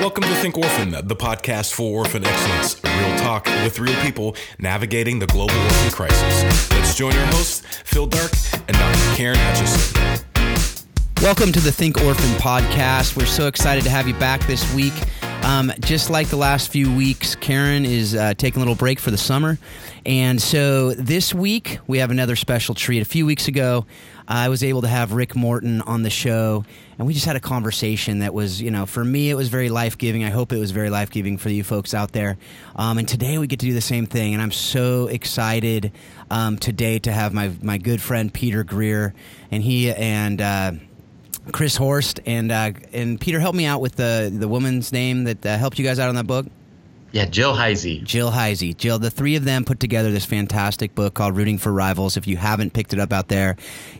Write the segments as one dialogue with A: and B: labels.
A: Welcome to Think Orphan, the podcast for orphan excellence. Real talk with real people navigating the global orphan crisis. Let's join our hosts, Phil Darke and Dr. Karen Hutchison.
B: Welcome to the Think Orphan podcast. We're so excited to have you back this week. Um, just like the last few weeks, Karen is uh, taking a little break for the summer. And so this week, we have another special treat. A few weeks ago, I was able to have Rick Morton on the show, and we just had a conversation that was, you know, for me, it was very life giving. I hope it was very life giving for you folks out there. Um, and today we get to do the same thing, and I'm so excited um, today to have my, my good friend Peter Greer, and he and uh, Chris Horst and uh, and Peter, help me out with the the woman's name that uh, helped you guys out on that book.
C: Yeah, Jill Heisey.
B: Jill Heisey. Jill, the three of them put together this fantastic book called Rooting for Rivals. If you haven't picked it up out there,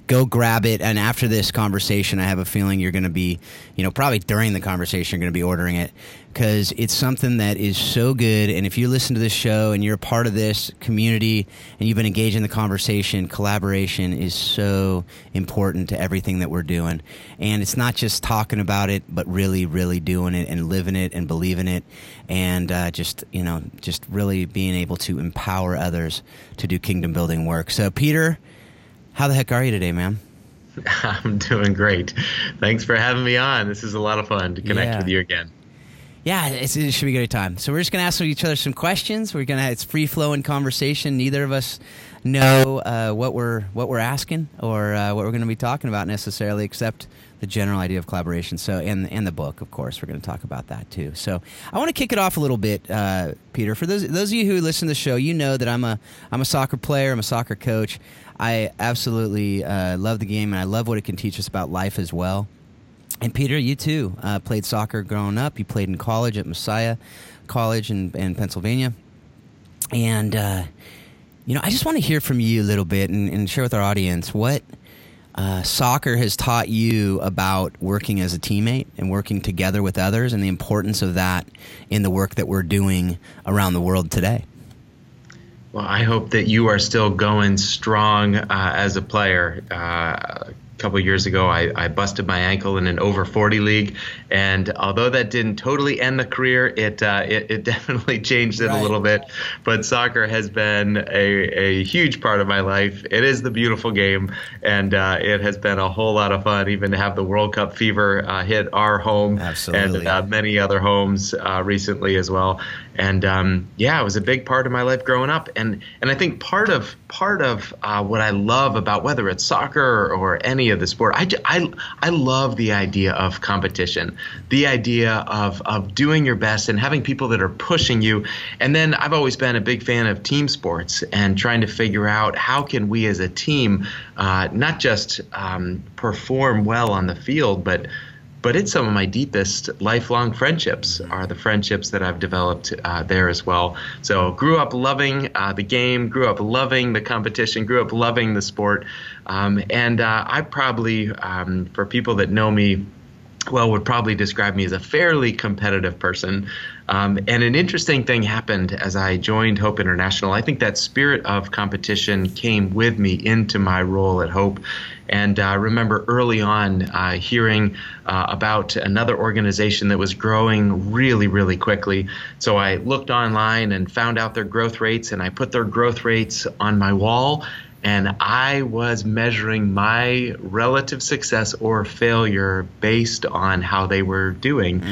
B: go grab it. And after this conversation, I have a feeling you're going to be, you know, probably during the conversation, you're going to be ordering it because it's something that is so good. And if you listen to this show and you're a part of this community and you've been engaged in the conversation, collaboration is so important to everything that we're doing. And it's not just talking about it, but really, really doing it and living it and believing it. And uh, just, you know, just really being able to empower others to do kingdom building work. So, Peter, how the heck are you today, man?
C: I'm doing great. Thanks for having me on. This is a lot of fun to connect
B: Yeah.
C: with you again.
B: Yeah, it should be a good time. So we're just gonna ask each other some questions. We're gonna it's free flowing conversation. Neither of us know uh, what we're what we're asking or uh, what we're gonna be talking about necessarily, except the general idea of collaboration. So and and the book, of course, we're gonna talk about that too. So I want to kick it off a little bit, uh, Peter. For those those of you who listen to the show, you know that I'm a I'm a soccer player. I'm a soccer coach. I absolutely uh, love the game, and I love what it can teach us about life as well. And Peter, you too uh, played soccer growing up. You played in college at Messiah College in, in Pennsylvania. And, uh, you know, I just want to hear from you a little bit and, and share with our audience what uh, soccer has taught you about working as a teammate and working together with others and the importance of that in the work that we're doing around the world today.
C: Well, I hope that you are still going strong uh, as a player. Uh, couple years ago, I, I busted my ankle in an over 40 league, and although that didn't totally end the career, it uh, it, it definitely changed it
B: Right.
C: a little bit. But soccer has been a, a huge part of my life. It is the beautiful game, and uh, it has been a whole lot of fun. Even to have the World Cup fever uh, hit our home
B: Absolutely.
C: and uh, many other homes uh, recently as well. And um, yeah, it was a big part of my life growing up. And and I think part of part of uh, what I love about whether it's soccer or any of the sport, I, I, I love the idea of competition, the idea of of doing your best and having people that are pushing you. And then I've always been a big fan of team sports and trying to figure out how can we as a team uh, not just um, perform well on the field, but but it's some of my deepest lifelong friendships are the friendships that I've developed uh, there as well. So grew up loving uh, the game, grew up loving the competition, grew up loving the sport, um, and uh, I probably, um, for people that know me well, would probably describe me as a fairly competitive person. Um, and an interesting thing happened as I joined Hope International. I think that spirit of competition came with me into my role at Hope. And I remember early on uh, hearing uh, about another organization that was growing really, really quickly. So I looked online and found out their growth rates, and I put their growth rates on my wall and I was measuring my relative success or failure based on how they were doing.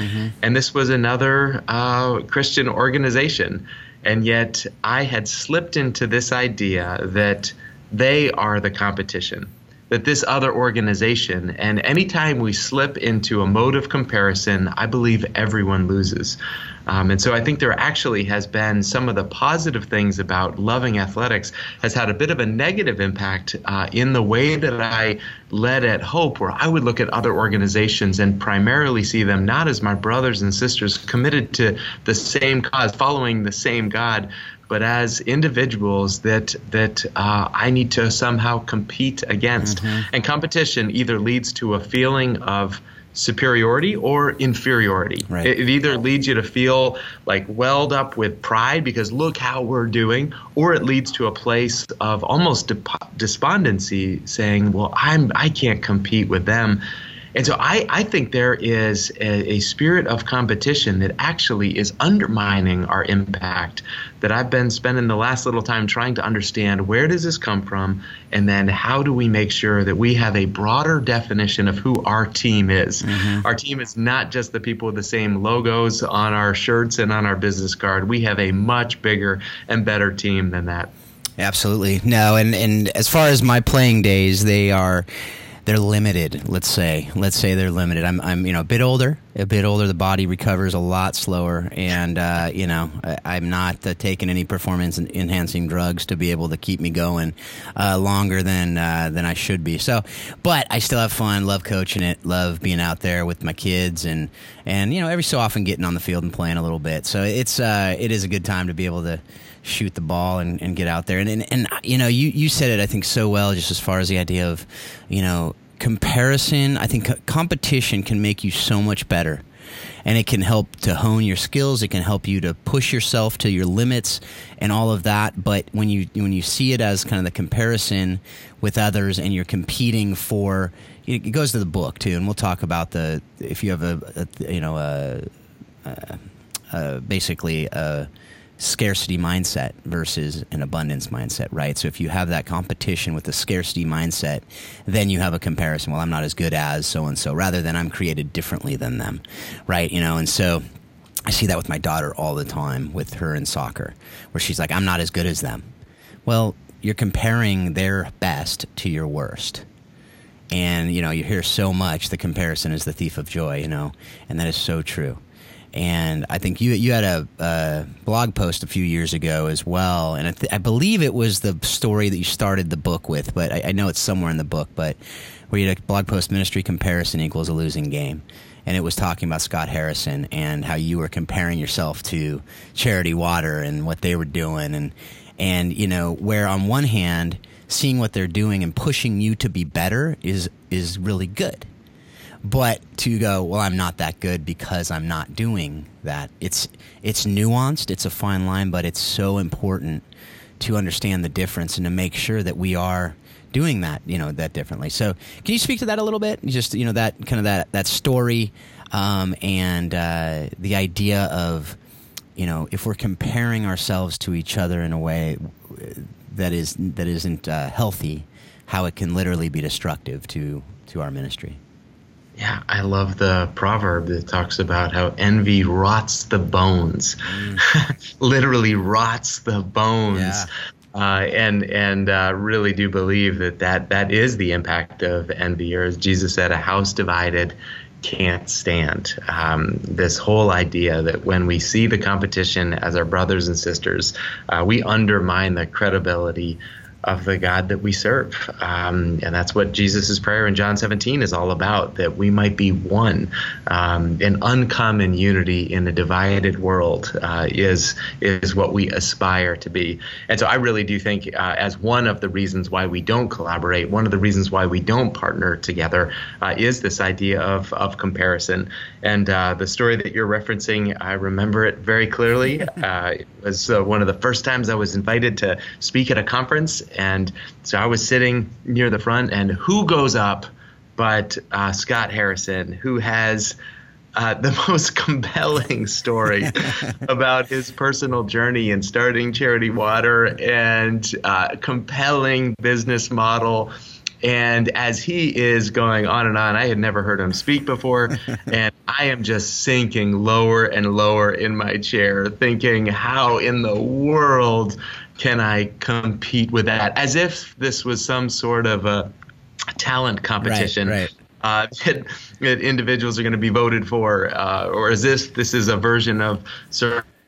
C: And this was another uh, Christian organization. And yet I had slipped into this idea that they are the competition, that this other organization, and anytime we slip into a mode of comparison, I believe everyone loses. Um, and so I think there actually has been some of the positive things about loving athletics has had a bit of a negative impact uh, in the way that I led at Hope, where I would look at other organizations and primarily see them not as my brothers and sisters committed to the same cause, following the same God, but as individuals that that uh, I need to somehow compete against. And competition either leads to a feeling of superiority or inferiority.
B: Right.
C: It, it either leads you to feel like welled up with pride because look how we're doing, or it leads to a place of almost dep- despondency, saying, "Well, I'm I can't compete with them." And so I, I think there is a, a spirit of competition that actually is undermining our impact that I've been spending the last little time trying to understand where does this come from and then how do we make sure that we have a broader definition of who our team is. Mm-hmm. Our team is not just the people with the same logos on our shirts and on our business card. We have a much bigger and better team than that.
B: Absolutely. No, and and as far as my playing days, they are they're limited. Let's say, let's say they're limited. I'm, I'm, you know, a bit older, a bit older. The body recovers a lot slower, and uh, you know, I, am not uh, taking any performance enhancing drugs to be able to keep me going uh, longer than uh, than I should be. So, but I still have fun. Love coaching it. Love being out there with my kids, and and you know, every so often getting on the field and playing a little bit. So it's uh, it is a good time to be able to shoot the ball and, and get out there. And, and, and, you know, you, you said it, I think, so well, just as far as the idea of, you know, comparison. I think competition can make you so much better. And it can help to hone your skills. It can help you to push yourself to your limits and all of that. But when you when you see it as kind of the comparison with others, and you're competing for, it goes to the book too. And we'll talk about the if you have a, a you know a, a, a basically a scarcity mindset versus an abundance mindset, right? So if you have that competition with the scarcity mindset, then you have a comparison. Well, I'm not as good as so and so, rather than I'm created differently than them, right? You know, and so I see that with my daughter all the time with her in soccer, where she's like, I'm not as good as them. Well, you're comparing their best to your worst. And, you know, you hear so much the comparison is the thief of joy, you know, and that is so true and I think you you had a, a, blog post a few years ago as well, and I, th- I, believe it was the story that you started the book with, but I, I, know it's somewhere in the book. But where you had a blog post, ministry comparison equals a losing game, and it was talking about Scott Harrison and how you were comparing yourself to Charity Water and what they were doing, and and you know where on one hand seeing what they're doing and pushing you to be better is is really good but to go well i'm not that good because i'm not doing that it's it's nuanced it's a fine line but it's so important to understand the difference and to make sure that we are doing that you know that differently. So can you speak to that a little bit? Just you know that kind of that that story um, and uh, the idea of you know if we're comparing ourselves to each other in a way that is that isn't uh, healthy how it can literally be destructive to to our ministry
C: yeah, I love the proverb that talks about how envy rots the bones, mm. literally rots the bones. Yeah. Uh, and and uh, really do believe that, that that is the impact of envy, or as Jesus said, a house divided can't stand. Um, this whole idea that when we see the competition as our brothers and sisters, uh, we undermine the credibility of the God that we serve. Um, and that's what Jesus' prayer in John 17 is all about that we might be one. Um, an uncommon unity in a divided world uh, is, is what we aspire to be. And so I really do think, uh, as one of the reasons why we don't collaborate, one of the reasons why we don't partner together uh, is this idea of, of comparison. And uh, the story that you're referencing, I remember it very clearly. Uh, it was uh, one of the first times I was invited to speak at a conference and so I was sitting near the front, and who goes up but uh, Scott Harrison, who has uh, the most compelling story about his personal journey in starting Charity Water and uh, compelling business model. And as he is going on and on, I had never heard him speak before. and I am just sinking lower and lower in my chair, thinking, how in the world can I compete with that? As if this was some sort of a talent competition.
B: Right, right.
C: Uh, that, that, individuals are going to be voted for, uh, or as if this is a version of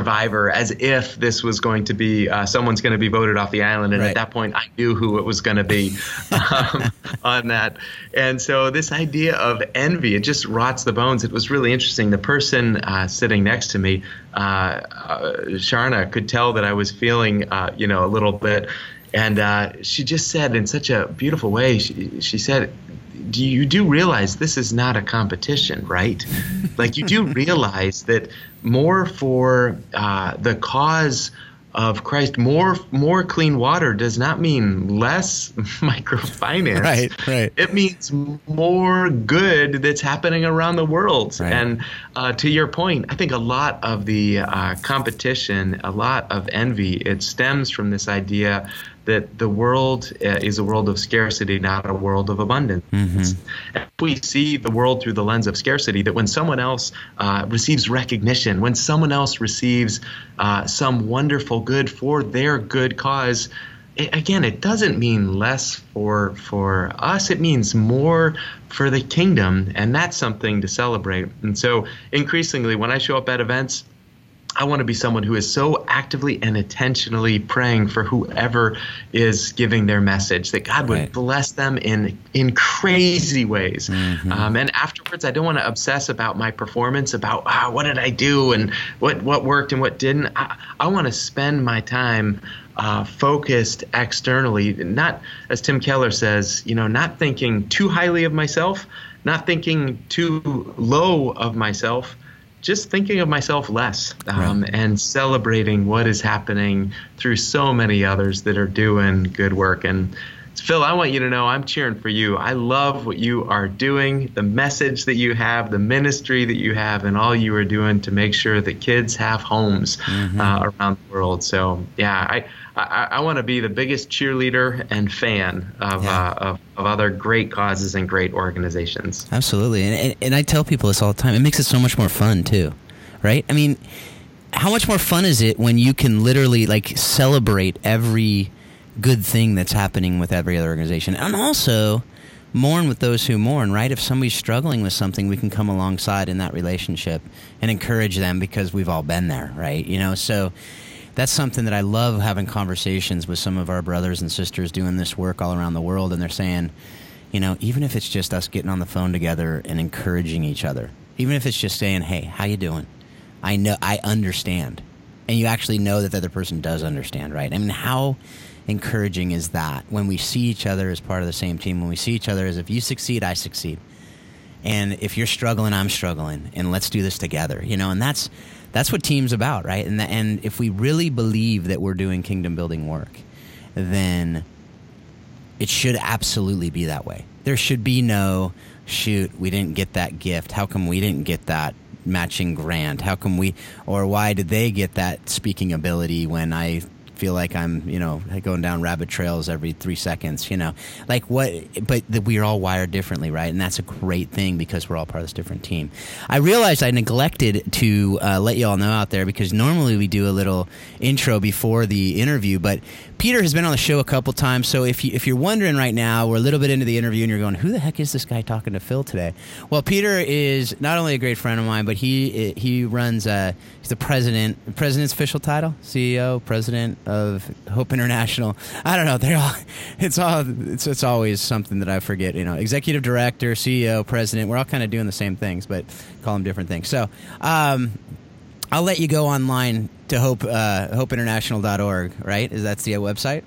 C: Survivor, as if this was going to be uh, someone's going to be voted off the island. And right. at that point, I knew who it was going to be um, on that. And so, this idea of envy, it just rots the bones. It was really interesting. The person uh, sitting next to me uh, uh, Sharna could tell that I was feeling, uh, you know, a little bit. And uh, she just said in such a beautiful way, she, she said, do you do realize this is not a competition, right? like you do realize that more for uh, the cause of Christ. More more clean water does not mean less microfinance.
B: Right, right.
C: It means more good that's happening around the world.
B: Right.
C: And uh, to your point, I think a lot of the uh, competition, a lot of envy, it stems from this idea that the world uh, is a world of scarcity, not a world of abundance.
B: Mm-hmm.
C: We see the world through the lens of scarcity, that when someone else uh, receives recognition, when someone else receives uh, some wonderful good for their good cause, it, again, it doesn't mean less for for us. It means more for the kingdom, and that's something to celebrate. And so, increasingly, when I show up at events, I want to be someone who is so actively and intentionally praying for whoever is giving their message that God would
B: Right.
C: bless them in in crazy ways.
B: Mm-hmm.
C: Um, and afterwards, I don't want to obsess about my performance, about ah, what did I do and what what worked and what didn't. I, I want to spend my time uh, focused externally, not as Tim Keller says, you know, not thinking too highly of myself, not thinking too low of myself just thinking of myself less um, and celebrating what is happening through so many others that are doing good work. And Phil, I want you to know I'm cheering for you. I love what you are doing, the message that you have, the ministry that you have, and all you are doing to make sure that kids have homes uh, around the world. So, yeah, I, I, I want to be the biggest cheerleader and fan of,
B: Yeah.
C: uh, of, of other great causes and great organizations.
B: Absolutely, and, and and I tell people this all the time. It makes it so much more fun too, right? I mean, how much more fun is it when you can literally like celebrate every good thing that's happening with every other organization, and also mourn with those who mourn, right? If somebody's struggling with something, we can come alongside in that relationship and encourage them because we've all been there, right? You know, so that's something that I love having conversations with some of our brothers and sisters doing this work all around the world, and they're saying, you know, even if it's just us getting on the phone together and encouraging each other, even if it's just saying, "Hey, how you doing?" I know I understand, and you actually know that the other person does understand, right? I mean, how encouraging is that when we see each other as part of the same team, when we see each other as if you succeed, I succeed, and if you're struggling, I'm struggling, and let's do this together, you know, and that's that's what teams about, right? And the, and if we really believe that we're doing kingdom building work, then it should absolutely be that way. There should be no shoot, we didn't get that gift. How come we didn't get that matching grant? How come we or why did they get that speaking ability when I feel like I'm, you know, going down rabbit trails every 3 seconds, you know. Like what but that we're all wired differently, right? And that's a great thing because we're all part of this different team. I realized I neglected to uh, let you all know out there because normally we do a little intro before the interview, but Peter has been on the show a couple times, so if you if you're wondering right now, we're a little bit into the interview and you're going, "Who the heck is this guy talking to Phil today?" Well, Peter is not only a great friend of mine, but he he runs uh, he's the president, president's official title, CEO, president of Hope International. I don't know, they're all it's all it's it's always something that I forget, you know, executive director, CEO, president. We're all kind of doing the same things, but call them different things. So, um, I'll let you go online to hope uh, hopeinternational.org, right? Is that's the uh, website?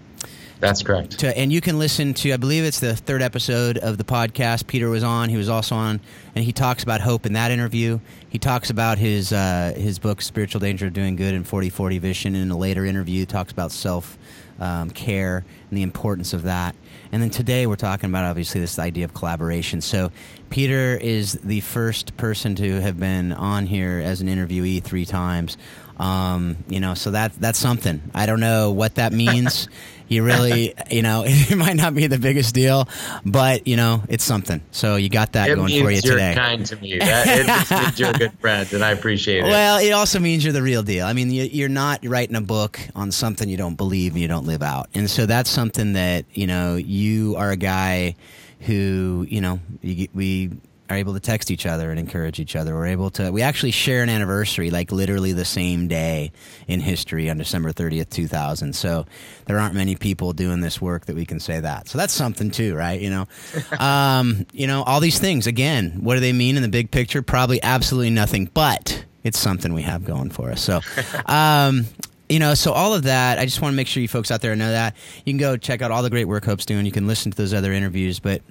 C: That's correct.
B: To, and you can listen to, I believe it's the third episode of the podcast. Peter was on. He was also on, and he talks about hope in that interview. He talks about his uh, his book, Spiritual Danger of Doing Good and 4040 Vision. In a later interview, talks about self um, care and the importance of that. And then today we're talking about obviously this idea of collaboration. So Peter is the first person to have been on here as an interviewee three times. Um, you know, so that that's something. I don't know what that means. You really, you know, it might not be the biggest deal, but you know, it's something. So you got that
C: it
B: going for you
C: you're
B: today.
C: kind to me. That, it means you're a good friend, and I appreciate it.
B: Well, it also means you're the real deal. I mean, you- you're not writing a book on something you don't believe and you don't live out. And so that's something that, you know, you are a guy who, you know, you, we are able to text each other and encourage each other. We're able to, we actually share an anniversary, like literally the same day in history on December 30th, 2000. So there aren't many people doing this work that we can say that. So that's something too, right? You know, um, you know, all these things, again, what do they mean in the big picture? Probably absolutely nothing, but it's something we have going for us. So, um, you know, so all of that, I just want to make sure you folks out there know that. You can go check out all the great work Hope's doing. You can listen to those other interviews, but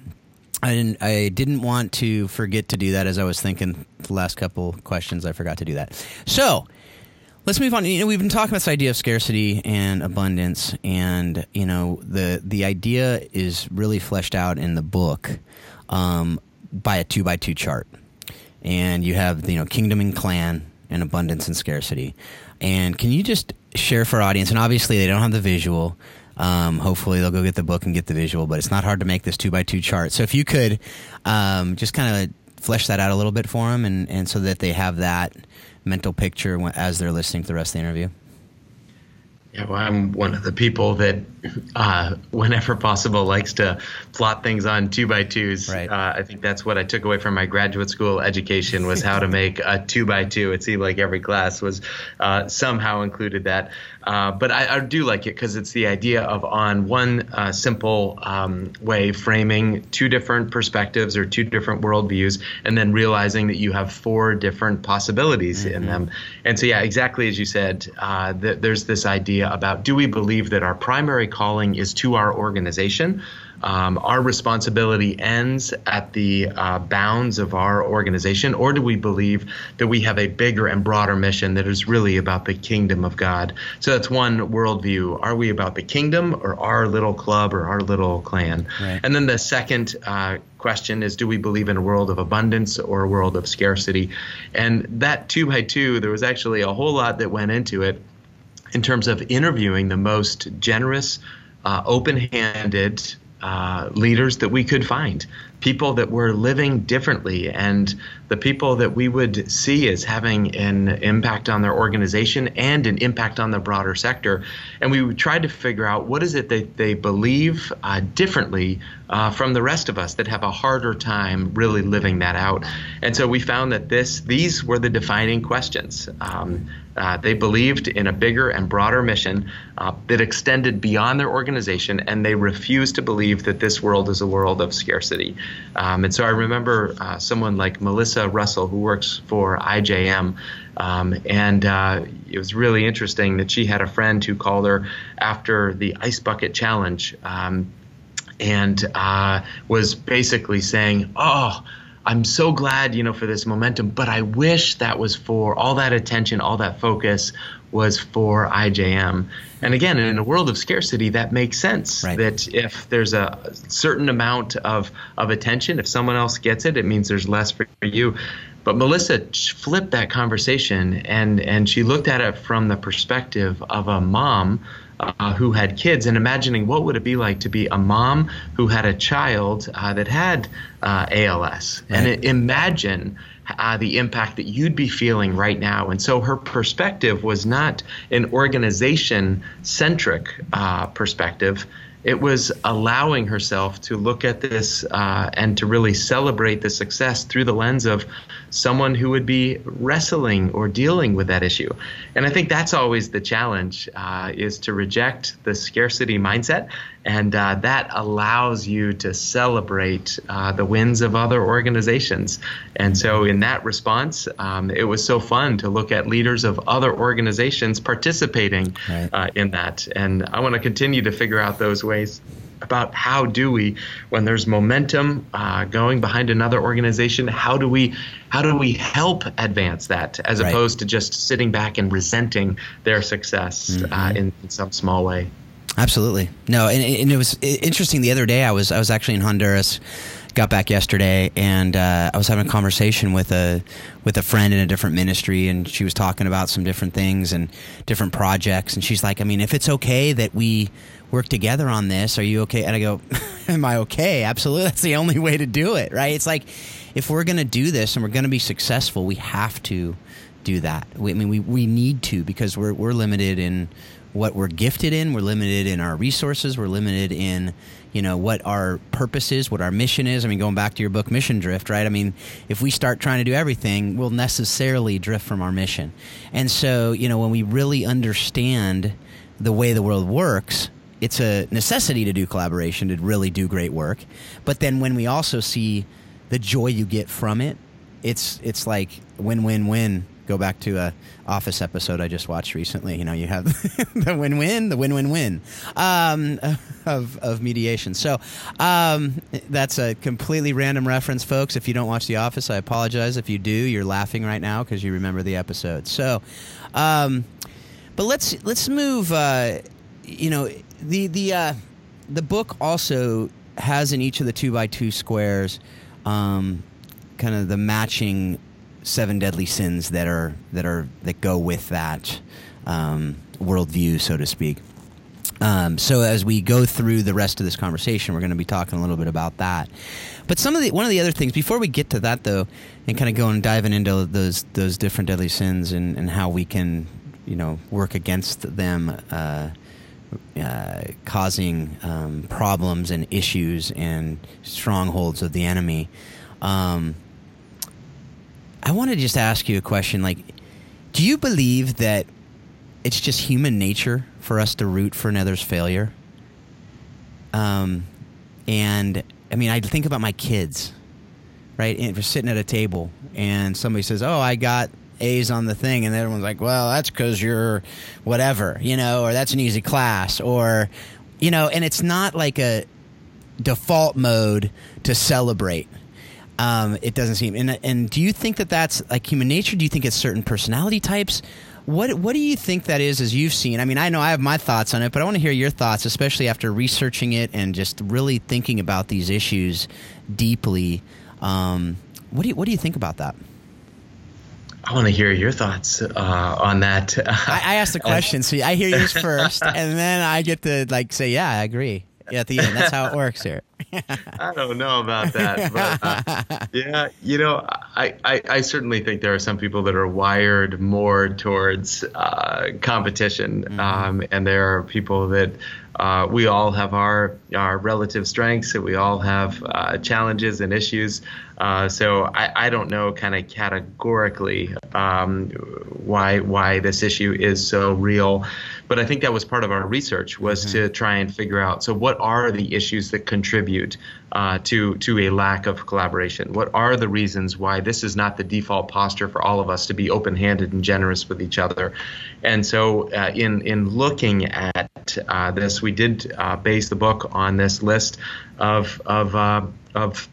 B: I didn't. I didn't want to forget to do that as I was thinking the last couple questions. I forgot to do that. So Let's move on. You know, we've been talking about this idea of scarcity and abundance, and you know, the the idea is really fleshed out in the book um, by a two by two chart, and you have you know kingdom and clan and abundance and scarcity. And can you just share for our audience? And obviously, they don't have the visual. Um, hopefully, they'll go get the book and get the visual, but it's not hard to make this two by two chart. So if you could um, just kind of flesh that out a little bit for them, and, and so that they have that mental picture as they're listening to the rest of the interview?
C: Yeah, well, I'm one of the people that, uh, whenever possible, likes to plot things on two by twos.
B: Right.
C: Uh, I think that's what I took away from my graduate school education was how to make a two by two. It seemed like every class was uh, somehow included that. Uh, but I, I, do like it because it's the idea of on one uh, simple um, way framing two different perspectives or two different worldviews, and then realizing that you have four different possibilities mm-hmm. in them. And so, yeah, exactly as you said, uh, th- there's this idea about do we believe that our primary calling is to our organization? um, our responsibility ends at the uh, bounds of our organization, or do we believe that we have a bigger and broader mission that is really about the kingdom of God? So that's one worldview. Are we about the kingdom or our little club or our little clan? Right. And then the second uh, question is do we believe in a world of abundance or a world of scarcity? And that two by two, there was actually a whole lot that went into it in terms of interviewing the most generous, uh, open handed, uh, leaders that we could find, people that were living differently, and the people that we would see as having an impact on their organization and an impact on the broader sector. And we tried to figure out what is it that they believe uh, differently uh, from the rest of us that have a harder time really living that out. And so we found that this these were the defining questions. Um, uh, they believed in a bigger and broader mission uh, that extended beyond their organization, and they refused to believe that this world is a world of scarcity. Um, and so I remember uh, someone like Melissa Russell, who works for IJM, um, and uh, it was really interesting that she had a friend who called her after the Ice Bucket Challenge um, and uh, was basically saying, Oh, I'm so glad, you know, for this momentum, but I wish that was for all that attention, all that focus was for IJM. And again, in a world of scarcity, that makes sense.
B: Right.
C: That if there's a certain amount of, of attention, if someone else gets it, it means there's less for you. But Melissa flipped that conversation and, and she looked at it from the perspective of a mom uh, who had kids and imagining what would it be like to be a mom who had a child uh, that had uh, ALS right. and it, imagine uh, the impact that you'd be feeling right now. And so her perspective was not an organization centric uh, perspective. It was allowing herself to look at this uh, and to really celebrate the success through the lens of someone who would be wrestling or dealing with that issue. And I think that's always the challenge uh, is to reject the scarcity mindset. And uh, that allows you to celebrate uh, the wins of other organizations. And so, in that response, um, it was so fun to look at leaders of other organizations participating right. Uh, in that. And I want to continue to figure out those ways about how do we, when there's momentum uh, going behind another organization, how do we how do we help advance that as right. opposed to just sitting back and resenting their success uh, mm-hmm. uh, in, in, some small way.
B: Absolutely, no, and, and, it was interesting. The other day, I was I was actually in Honduras. Got back yesterday, and uh, I was having a conversation with a with a friend in a different ministry, and she was talking about some different things and different projects. And she's like, "I mean, if it's okay that we work together on this. Are you okay? And I go, Am I okay? Absolutely. That's the only way to do it, right? It's like if we're going to do this and we're going to be successful, we have to do that. We, I mean, we, we need to because we're, we're limited in what we're gifted in. We're limited in our resources. We're limited in, you know, what our purpose is, what our mission is. I mean, going back to your book, Mission Drift, right? I mean, if we start trying to do everything, we'll necessarily drift from our mission. And so, you know, when we really understand the way the world works, it's a necessity to do collaboration to really do great work. But then when we also see the joy you get from it, it's it's like win win win go back to a Office episode I just watched recently. You know, you have the win-win, the win-win-win um, of of mediation. So um, that's a completely random reference, folks. If you don't watch The Office, I apologize. If you do, you're laughing right now because you remember the episode. So, um, but let's let's move. Uh, you know, the the uh, the book also has in each of the two by two squares um, kind of the matching seven deadly sins that are that are that go with that um, worldview, so to speak. Um, so as we go through the rest of this conversation, we're going to be talking a little bit about that. But some of the one of the other things before we get to that though, and kind of going diving into those those different deadly sins and, and how we can you know work against them. Uh, uh, causing um, problems and issues and strongholds of the enemy. Um, I want to just ask you a question. Like, do you believe that it's just human nature for us to root for another's failure? Um, and I mean, I think about my kids, right? And we're sitting at a table, and somebody says, "Oh, I got A's on the thing," and everyone's like, "Well, that's because you're whatever, you know, or that's an easy class, or you know," and it's not like a default mode to celebrate. Um, it doesn't seem. And, and do you think that that's like human nature? Do you think it's certain personality types? What What do you think that is, as you've seen? I mean, I know I have my thoughts on it, but I want to hear your thoughts, especially after researching it and just really thinking about these issues deeply. Um, what do you What do you think about that?
C: I want to hear your thoughts uh, on that.
B: I, I asked the question, so I hear yours first, and then I get to like say, "Yeah, I agree." Yeah, at the end, that's how it works here.
C: I don't know about that, but uh, yeah, you know, I, I, I, certainly think there are some people that are wired more towards uh, competition, mm-hmm. um, and there are people that uh, we all have our our relative strengths, and we all have uh, challenges and issues. Uh, so I, I don't know kind of categorically um, why why this issue is so real, but I think that was part of our research was mm-hmm. to try and figure out so what are the issues that contribute uh, to to a lack of collaboration? What are the reasons why this is not the default posture for all of us to be open-handed and generous with each other? And so uh, in in looking at uh, this, we did uh, base the book on this list of of uh, of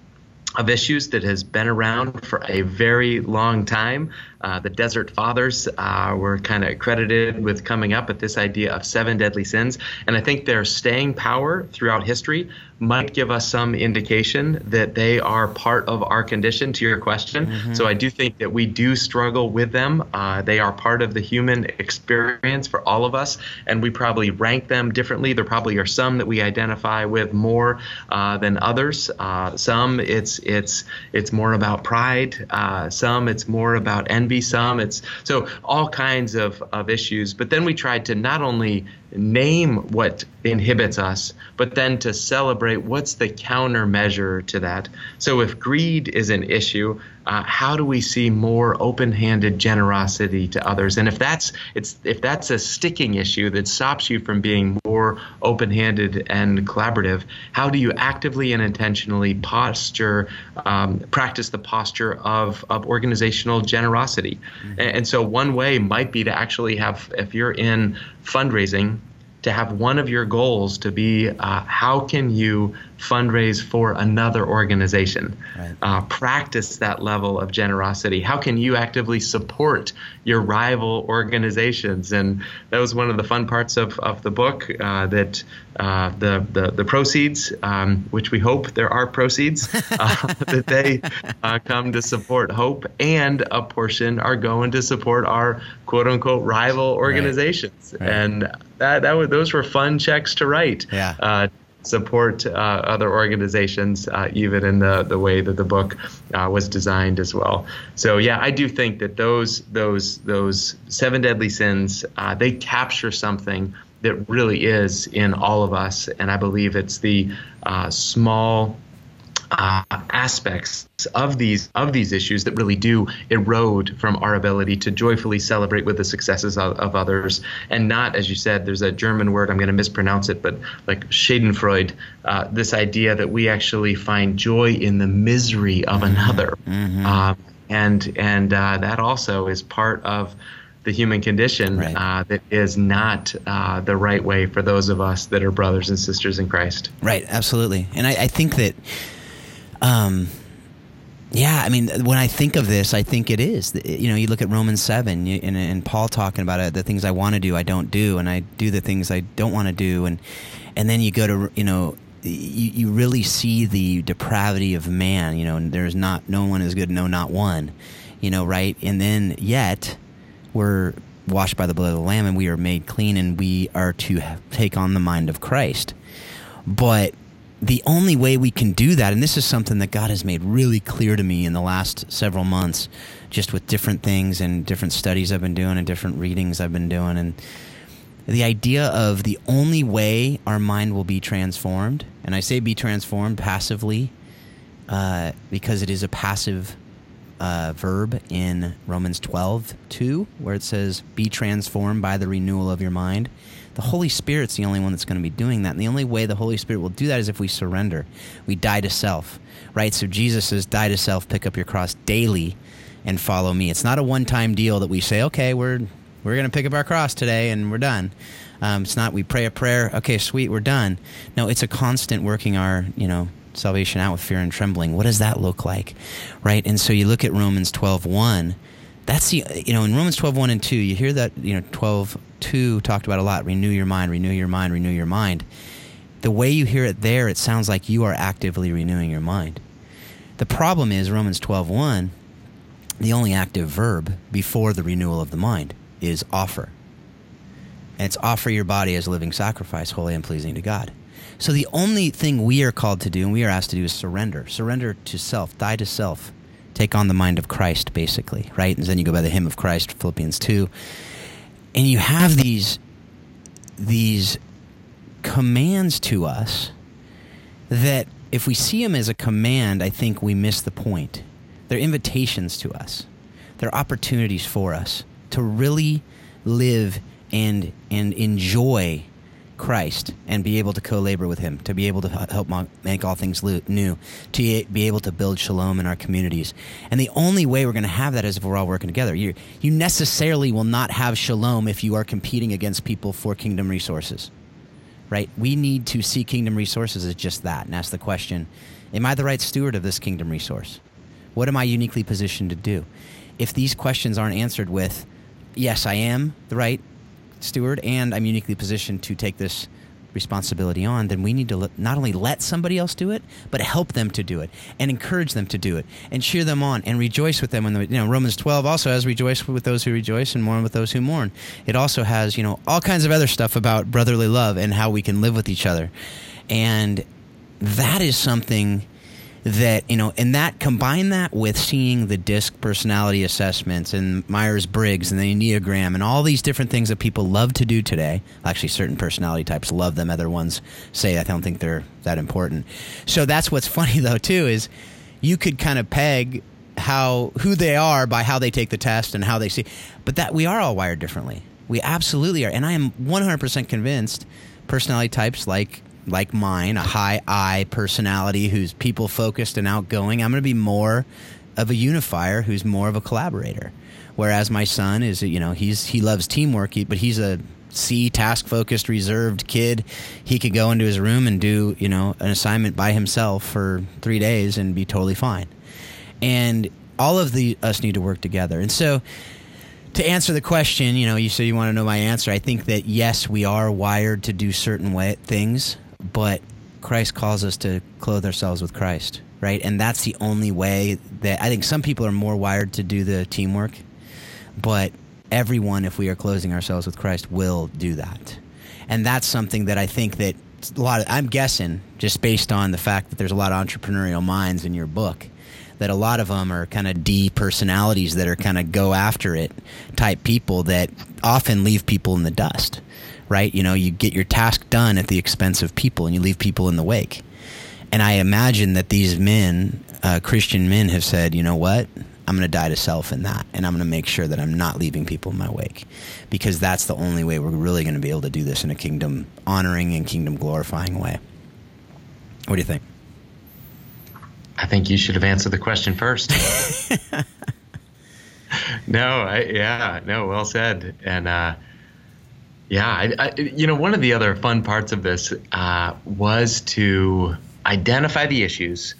C: of issues that has been around for a very long time. Uh, the Desert Fathers uh, were kind of credited with coming up with this idea of seven deadly sins, and I think their staying power throughout history might give us some indication that they are part of our condition. To your question, mm-hmm. so I do think that we do struggle with them. Uh, they are part of the human experience for all of us, and we probably rank them differently. There probably are some that we identify with more uh, than others. Uh, some it's it's it's more about pride. Uh, some it's more about envy be some. It's so all kinds of, of issues. But then we tried to not only name what inhibits us, but then to celebrate what's the countermeasure to that. So if greed is an issue, uh, how do we see more open-handed generosity to others? And if that's it's if that's a sticking issue that stops you from being more open-handed and collaborative, how do you actively and intentionally posture um, practice the posture of of organizational generosity? Mm-hmm. And, and so one way might be to actually have if you're in fundraising to have one of your goals to be uh, how can you fundraise for another organization right. uh, practice that level of generosity how can you actively support your rival organizations and that was one of the fun parts of, of the book uh, that uh, the, the, the proceeds um, which we hope there are proceeds uh, that they uh, come to support hope and a portion are going to support our quote unquote rival organizations right. Right. and that that was, those were fun checks to write.
B: Yeah.
C: Support uh, other organizations, uh, even in the, the way that the book uh, was designed as well. So yeah, I do think that those those those seven deadly sins they capture something that really is in all of us, and I believe it's the small uh, aspects of these of these issues that really do erode from our ability to joyfully celebrate with the successes of, of others and not as you said there's a german word i'm going to mispronounce it but like schadenfreude uh, this idea that we actually find joy in the misery of mm-hmm. another mm-hmm. Uh, and and uh, that also is part of the human condition
B: Right.
C: uh, that is not uh, the right way for those of us that are brothers and sisters in Christ.
B: Right, absolutely. And I, I think that, um, yeah, I mean, when I think of this, I think it is. You know, you look at Romans 7 you- and, and Paul talking about it, the things I want to do, I don't do, and I do the things I don't want to do. And, and then you go to, you know, you, you really see the depravity of man, you know, there's not, no one is good, no, not one, you know, right? And then yet, we're washed by the blood of the Lamb and we are made clean and we are to take on the mind of Christ. But the only way we can do that, and this is something that God has made really clear to me in the last several months, just with different things and different studies I've been doing and different readings I've been doing, and the idea of the only way our mind will be transformed, and I say be transformed passively, uh, because it is a passive uh, verb in Romans 12, 2, where it says, Be transformed by the renewal of your mind. The Holy Spirit's the only one that's going to be doing that. And the only way the Holy Spirit will do that is if we surrender. We die to self, right? So Jesus says, Die to self, pick up your cross daily, and follow me. It's not a one time deal that we say, Okay, we're, we're going to pick up our cross today and we're done. Um, it's not we pray a prayer, okay, sweet, we're done. No, it's a constant working our, you know, salvation out with fear and trembling. What does that look like? Right? And so you look at Romans 12 1. That's the, you know, in Romans 12 1 and 2, you hear that, you know, 12 2 talked about a lot. Renew your mind, renew your mind, renew your mind. The way you hear it there, it sounds like you are actively renewing your mind. The problem is Romans 12 1, the only active verb before the renewal of the mind is offer. And it's offer your body as a living sacrifice, holy and pleasing to God. So the only thing we are called to do and we are asked to do is surrender. Surrender to self, die to self, take on the mind of Christ, basically, right? And then you go by the hymn of Christ, Philippians 2. And you have these these commands to us that if we see them as a command, I think we miss the point. They're invitations to us. They're opportunities for us to really live and and enjoy Christ and be able to co-labor with Him, to be able to help make all things new, to be able to build shalom in our communities. And the only way we're going to have that is if we're all working together. You you necessarily will not have shalom if you are competing against people for kingdom resources right? We need to see kingdom resources as just that and ask the question Am I the right steward of this kingdom resource? What am I uniquely positioned to do? If these questions aren't answered with, Yes, I am the right steward and I'm uniquely positioned to take this responsibility on, then we need to not only let somebody else do it, but help them to do it and encourage them to do it and cheer them on and rejoice with them. When the, you know Romans twelve also has rejoice with those who rejoice and mourn with those who mourn. It also has you know all kinds of other stuff about brotherly love and how we can live with each other, and that is something that you know and that combine that with seeing the disc personality assessments and myers-briggs and the enneagram and all these different things that people love to do today. Actually certain personality types love them. Other ones say i don't think they're that important. So that's what's funny though too is you could kind of peg how who they are by how they take the test and how they see. But that we are all wired differently. We absolutely are. And i am 100% convinced personality types like like mine, a high I personality who's people focused and outgoing, I'm going to be more of a unifier who's more of a collaborator. Whereas my son is, you know, he's he loves teamwork, but he's a C task focused, reserved kid. He could go into his room and do, you know, an assignment by himself for three days and be totally fine. And all of the us need to work together. And so to answer the question, you know, you say you want to know my answer. I think that yes, we are wired to do certain way, things, but Christ calls us to clothe ourselves with Christ, right? And that's the only way that I think some people are more wired to do the teamwork, but everyone, if we are closing ourselves with Christ, will do that. And that's something that I think that a lot of, I'm guessing, just based on the fact that there's a lot of entrepreneurial minds in your book, that a lot of them are kind of D personalities that are kind of go after it type people that often leave people in the dust, right? You know, you get your task done at the expense of people and you leave people in the wake. And I imagine that these men, uh, Christian men, have said, you know what? I'm going to die to self in that. And I'm going to make sure that I'm not leaving people in my wake because that's the only way we're really going to be able to do this in a kingdom honoring and kingdom glorifying way. What do you think?
C: I think you should have answered the question first. No, I, yeah, no, well said. And uh, yeah, I, I, you know, one of the other fun parts of this uh, was to identify the issues,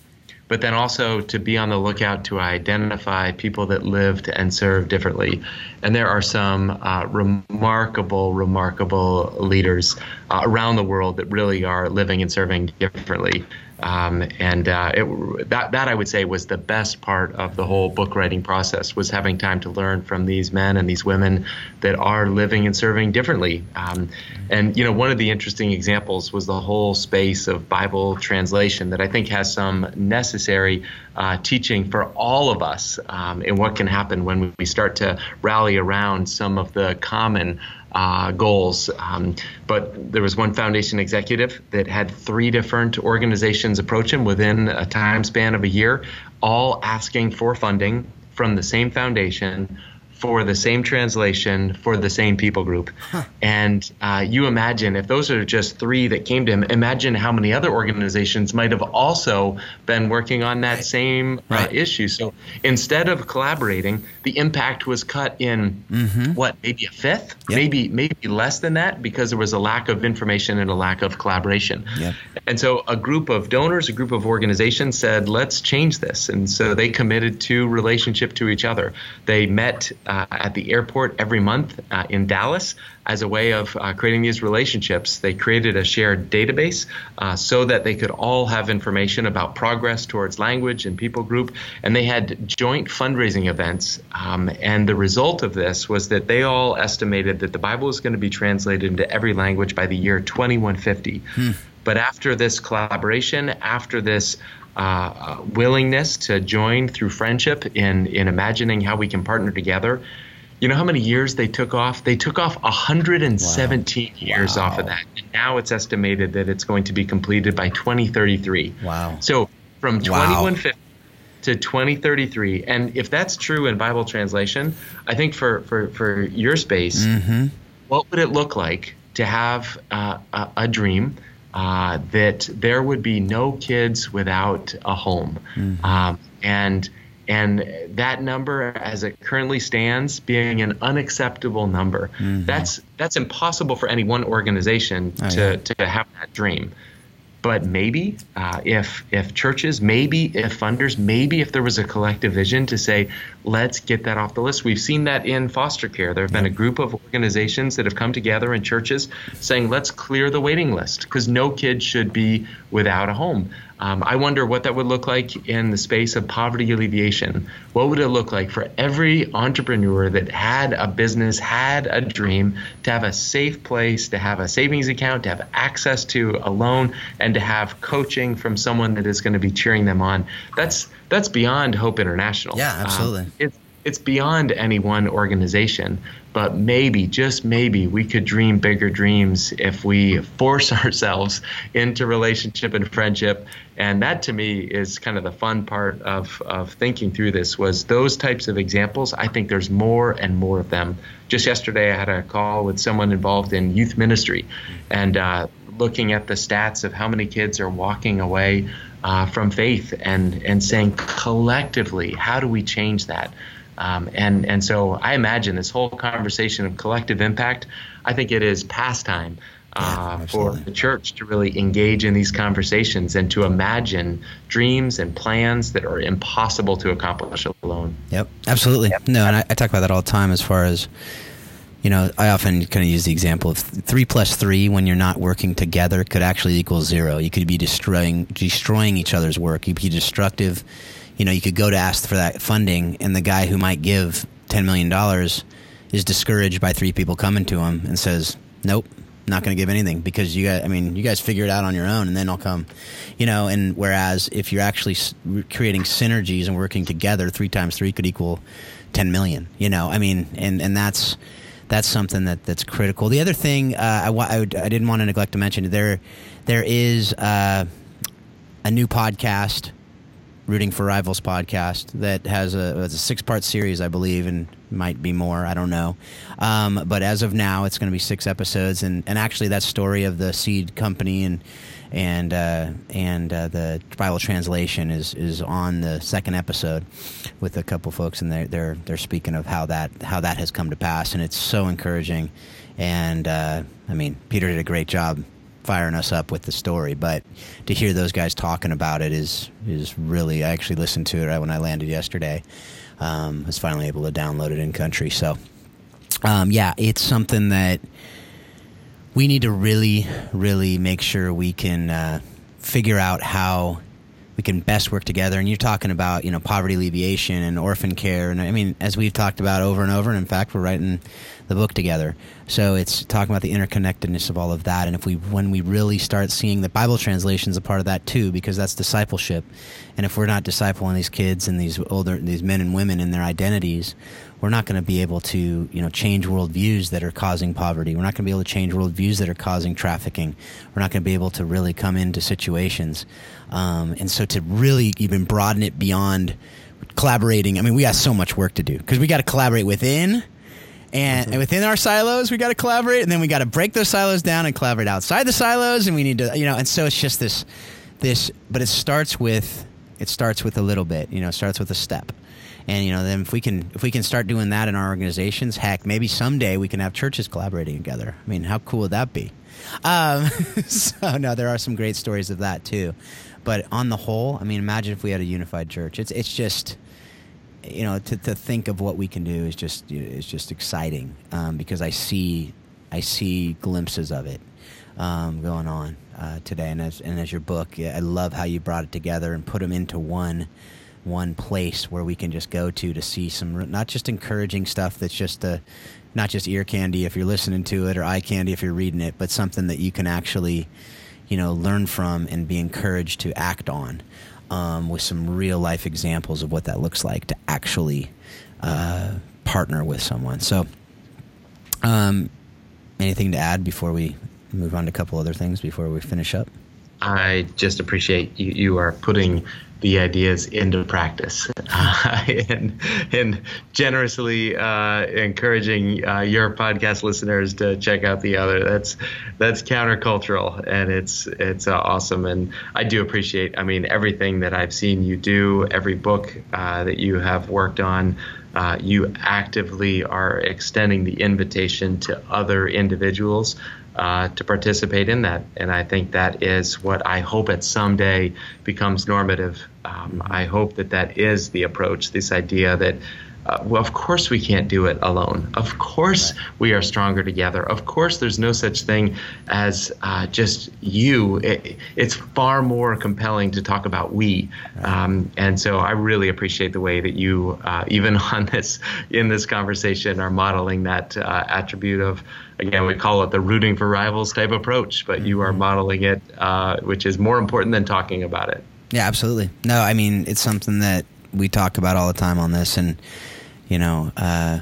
C: but then also to be on the lookout to identify people that lived and served differently. And there are some uh, remarkable, remarkable leaders uh, around the world that really are living and serving differently. Um, and uh, it, that that I would say was the best part of the whole book writing process was having time to learn from these men and these women that are living and serving differently. Um, and you know, one of the interesting examples was the whole space of Bible translation that I think has some necessary uh, teaching for all of us um, in what can happen when we start to rally around some of the common uh, goals. Um, but there was one foundation executive that had three different organizations approach him within a time span of a year, all asking for funding from the same foundation for the same translation for the same people group. Huh. And uh, you imagine if those are just three that came to him, imagine how many other organizations might have also been working on that same uh, issue. So instead of collaborating, the impact was cut in mm-hmm. what, maybe a fifth, yep. maybe maybe less than that, because there was a lack of information and a lack of collaboration. Yep. And so a group of donors, a group of organizations said, let's change this. And so they committed to relationship to each other. They met uh, at the airport every month uh, in Dallas as a way of uh, creating these relationships. They created a shared database uh, so that they could all have information about progress towards language and people group. And they had joint fundraising events. Um, and the result of this was that they all estimated that the Bible was going to be translated into every language by the year 2150. Hmm. But after this collaboration, after this uh, willingness to join through friendship in in imagining how we can partner together. You know how many years they took off? They took off 117 wow. years wow. off of that. And now it's estimated that it's going to be completed by 2033.
B: Wow.
C: So from 2150 wow. to 2033. And if that's true in Bible translation, I think for, for, for your space, mm-hmm. what would it look like to have uh, a, a dream uh, that there would be no kids without a home. Mm-hmm. Um, and and that number as it currently stands being an unacceptable number mm-hmm. that's that's impossible for any one organization oh, to, yeah. to have that dream but maybe uh, if if churches, maybe if funders, maybe if there was a collective vision to say, let's get that off the list. We've seen that in foster care. There have been a group of organizations that have come together in churches saying, let's clear the waiting list because no kid should be without a home. Um, I wonder what that would look like in the space of poverty alleviation. What would it look like for every entrepreneur that had a business, had a dream, to have a safe place, to have a savings account, to have access to a loan, and to have coaching from someone that is going to be cheering them on? That's that's beyond Hope International.
B: Yeah, absolutely. Um,
C: it's it's beyond any one organization, but maybe, just maybe, we could dream bigger dreams if we force ourselves into relationship and friendship. And that to me is kind of the fun part of, of thinking through this was those types of examples. I think there's more and more of them. Just yesterday, I had a call with someone involved in youth ministry and uh, looking at the stats of how many kids are walking away uh, from faith and, and saying collectively, how do we change that? Um, and and so I imagine this whole conversation of collective impact. I think it is past time uh, for the church to really engage in these conversations and to imagine dreams and plans that are impossible to accomplish alone.
B: Yep, absolutely. Yep. No, and I, I talk about that all the time as far as you know, I often kind of use the example of three plus three when you're not working together could actually equal zero. You could be destroying destroying each other's work. You'd be destructive you know, you could go to ask for that funding, and the guy who might give $10 million is discouraged by three people coming to him and says, nope, not going to give anything because you guys, I mean, you guys figure it out on your own and then I'll come, you know, and whereas if you're actually creating synergies and working together, three times three could equal 10 million, you know, I mean, and, and that's, that's something that that's critical. The other thing uh, I, I, I, didn't want to neglect to mention there there is uh, a new podcast Rooting for Rivals podcast that has a, a six part series, I believe, and might be more. I don't know. Um, but as of now, it's going to be six episodes, and, and actually that story of the seed company and and uh, and uh, the Bible translation is is on the second episode with a couple folks, and they're they're they're speaking of how that how that has come to pass, and it's so encouraging. And uh, I mean, Peter did a great job firing us up with the story, but to hear those guys talking about it is is really. I actually listened to it when I landed yesterday. Um, I was finally able to download it in country, so um, yeah, it's something that we need to really, really make sure we can uh, figure out how we can best work together. And you're talking about, you know, poverty alleviation and orphan care. And I mean, as we've talked about over and over, and in fact, we're writing the book together. So it's talking about the interconnectedness of all of that. And if we, when we really start seeing the Bible translations a part of that too, because that's discipleship. And if we're not discipling these kids and these older, these men and women in their identities, we're not going to be able to, you know, change worldviews that are causing poverty. We're not going to be able to change worldviews that are causing trafficking. We're not going to be able to really come into situations. Um, and so to really even broaden it beyond collaborating, I mean, we got so much work to do because we got to collaborate within. And, mm-hmm. and, within our silos, we got to collaborate, and then we got to break those silos down and collaborate outside the silos, and we need to, you know, and so it's just this, this, but it starts with, it starts with a little bit, you know, it starts with a step, and you know, then if we can if we can start doing that in our organizations, heck, maybe someday we can have churches collaborating together. I mean, how cool would that be? Um, so no, there are some great stories of that too. But on the whole, I mean, imagine if we had a unified church. It's it's just you know to, to think of what we can do is just is just exciting um, because I see I see glimpses of it um, going on uh, today. And as and as your book, I love how you brought it together and put them into one one place where we can just go to to see some not just encouraging stuff that's just a not just ear candy if you're listening to it or eye candy if you're reading it, but something that you can actually you know learn from and be encouraged to act on um, with some real life examples of what that looks like to actually uh, partner with someone. So, um, anything to add before we move on to a couple other things before we finish up?
C: I just appreciate you, you are putting the ideas into practice uh, and, and generously uh, encouraging uh, your podcast listeners to check out the other. That's that's countercultural and it's it's uh, awesome and I do appreciate I mean everything that I've seen you do every book uh, that you have worked on. Uh, you actively are extending the invitation to other individuals uh, to participate in that. And I think that is what I hope at someday becomes normative. Um, I hope that that is the approach, this idea that. Uh, well, of course, we can't do it alone. Of course, right. we are stronger together. Of course, there's no such thing as uh, just you. It, it's far more compelling to talk about we. Um, and so, I really appreciate the way that you, uh, even on this in this conversation, are modeling that uh, attribute of again, we call it the rooting for rivals type approach, but you are mm-hmm. modeling it, uh, which is more important than talking about it.
B: Yeah, absolutely. No, I mean, it's something that we talk about all the time on this. And, you know, uh,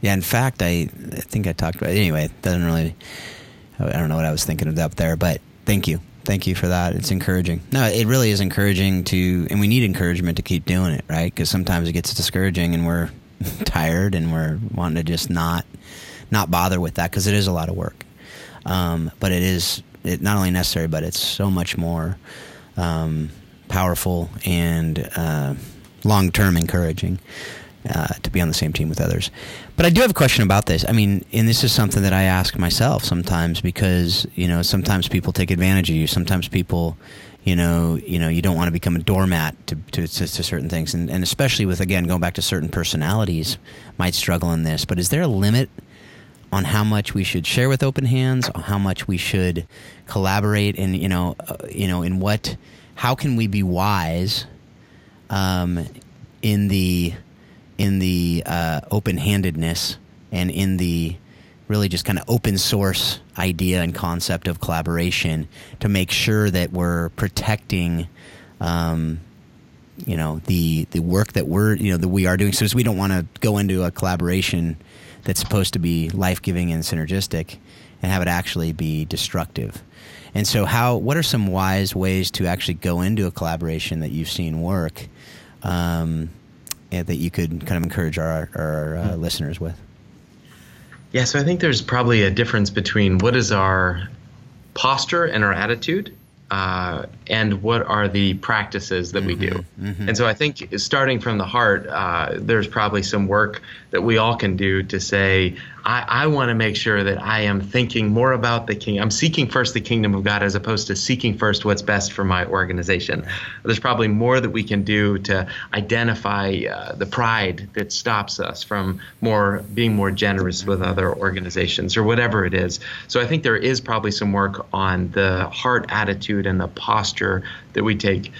B: yeah, in fact, I, I think I talked about it. Anyway, it doesn't really, I don't know what I was thinking of up there, but thank you. Thank you for that. It's encouraging. No, it really is encouraging to, and we need encouragement to keep doing it, right? Because sometimes it gets discouraging and we're tired and we're wanting to just not not bother with that because it is a lot of work. Um, but it is it not only necessary, but it's so much more um, powerful and uh, long term encouraging. Uh, to be on the same team with others. But I do have a question about this. I mean, and this is something that I ask myself sometimes because you know sometimes people take advantage of you. Sometimes people, you know, you know, you don't want to become a doormat to to, to, to certain things, and, and especially with again going back to certain personalities might struggle in this. But is there a limit? On how much we should share with open hands, how much we should collaborate, and you know, uh, you know, in what, how can we be wise, um, in the, in the uh, open handedness and in the really just kind of open source idea and concept of collaboration to make sure that we're protecting. Um, you know the the work that we're you know that we are doing so we don't want to go into a collaboration that's supposed to be life giving and synergistic, and have it actually be destructive. And so, how? What are some wise ways to actually go into a collaboration that you've seen work, um, that you could kind of encourage our, our uh, mm-hmm. listeners with?
C: Yeah, so I think there's probably a difference between what is our posture and our attitude uh, and what are the practices that mm-hmm, we do. Mm-hmm, mm-hmm. And so I think starting from the heart, uh, there's probably some work that we all can do to say, I, I want to make sure that I am thinking more about the king. I'm seeking first the kingdom of God as opposed to seeking first what's best for my organization. There's probably more that we can do to identify uh, the pride that stops us from more being more generous with other organizations or whatever it is. So I think there is probably some work on the heart attitude and the posture that we take.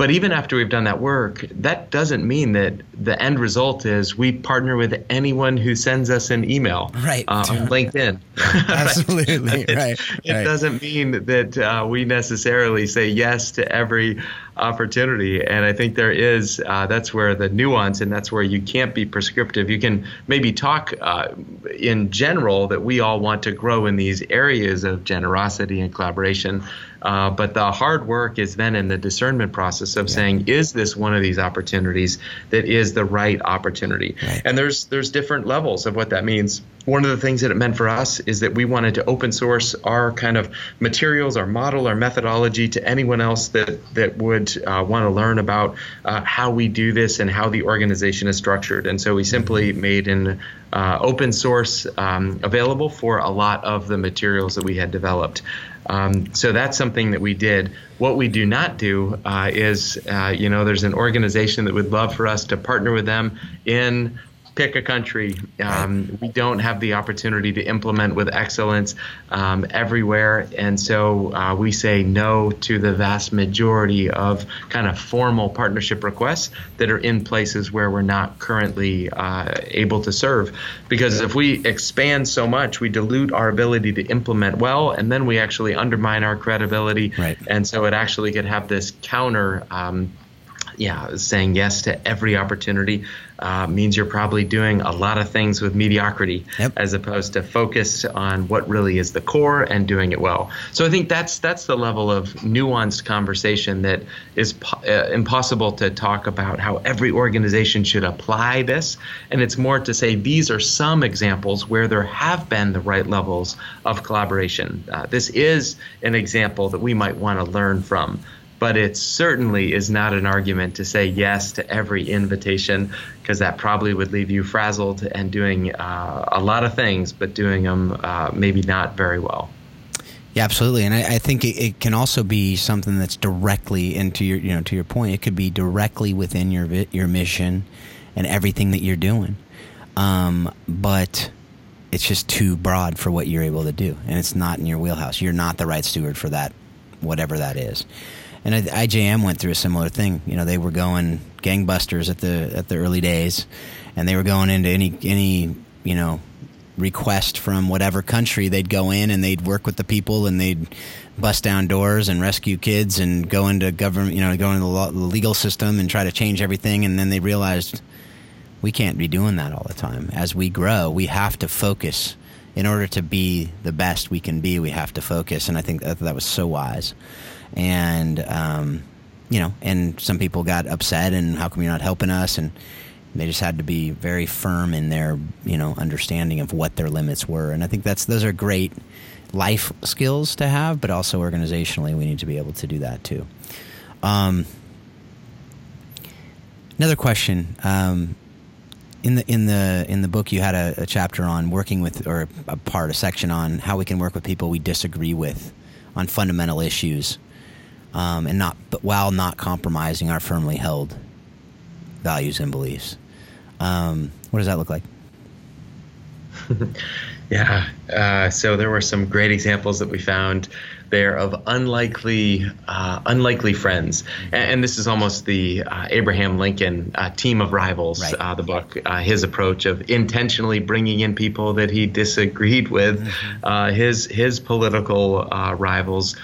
C: But even after we've done that work, that doesn't mean that the end result is we partner with anyone who sends us an email
B: right.
C: uh, on LinkedIn.
B: Absolutely.
C: it,
B: right.
C: It
B: right.
C: doesn't mean that uh, we necessarily say yes to every opportunity. And I think there is, uh, that's where the nuance and that's where you can't be prescriptive. You can maybe talk uh, in general that we all want to grow in these areas of generosity and collaboration. Uh, but the hard work is then in the discernment process of yeah. saying, is this one of these opportunities that is the right opportunity? Right. And there's there's different levels of what that means. One of the things that it meant for us is that we wanted to open source our kind of materials, our model, our methodology to anyone else that that would uh, want to learn about uh, how we do this and how the organization is structured. And so we simply mm-hmm. made an uh, open source um, available for a lot of the materials that we had developed. Um, so that's something that we did. What we do not do uh, is, uh, you know, there's an organization that would love for us to partner with them in pick a country. Um, we don't have the opportunity to implement with excellence um, everywhere. And so uh, we say no to the vast majority of kind of formal partnership requests that are in places where we're not currently uh, able to serve. Because if we expand so much, we dilute our ability to implement well, and then we actually undermine our credibility.
B: Right.
C: And so it actually could have this counter. Um, yeah, saying yes to every opportunity uh, means you're probably doing a lot of things with mediocrity
B: yep.
C: as opposed to focus on what really is the core and doing it well. So I think that's that's the level of nuanced conversation that is po- uh, impossible to talk about how every organization should apply this, and it's more to say these are some examples where there have been the right levels of collaboration. Uh, this is an example that we might want to learn from but it certainly is not an argument to say yes to every invitation because that probably would leave you frazzled and doing uh, a lot of things, but doing them uh, maybe not very well.
B: Yeah, absolutely, and I, I think it, it, can also be something that's directly into your, you know, to your point. It could be directly within your your mission and everything that you're doing, um, but it's just too broad for what you're able to do, and it's not in your wheelhouse. You're not the right steward for that, whatever that is and IJM went through a similar thing. You know, they were going gangbusters at the at the early days, and they were going into any any you know request from whatever country. They'd go in and they'd work with the people and they'd bust down doors and rescue kids and go into government, you know, go into the, law, the legal system and try to change everything. And then they realized we can't be doing that all the time. As we grow, we have to focus. In order to be the best we can be, we have to focus. And I think that, that was so wise and um, you know, and some people got upset and how come you're not helping us? And they just had to be very firm in their you know understanding of what their limits were. And I think that's those are great life skills to have, but also organizationally we need to be able to do that too. Um, another question. Um, in the in the in the book, you had a, a, chapter on working with, or a part, a section on how we can work with people we disagree with on fundamental issues um, and not but while not compromising our firmly held values and beliefs. Um, what does that look like?
C: yeah. Uh, so there were some great examples that we found there of unlikely, uh, unlikely friends, and, and, this is almost the uh, Abraham Lincoln uh, team of rivals.
B: Right.
C: Uh, the book, uh, his approach of intentionally bringing in people that he disagreed with, mm-hmm. his his political rivals,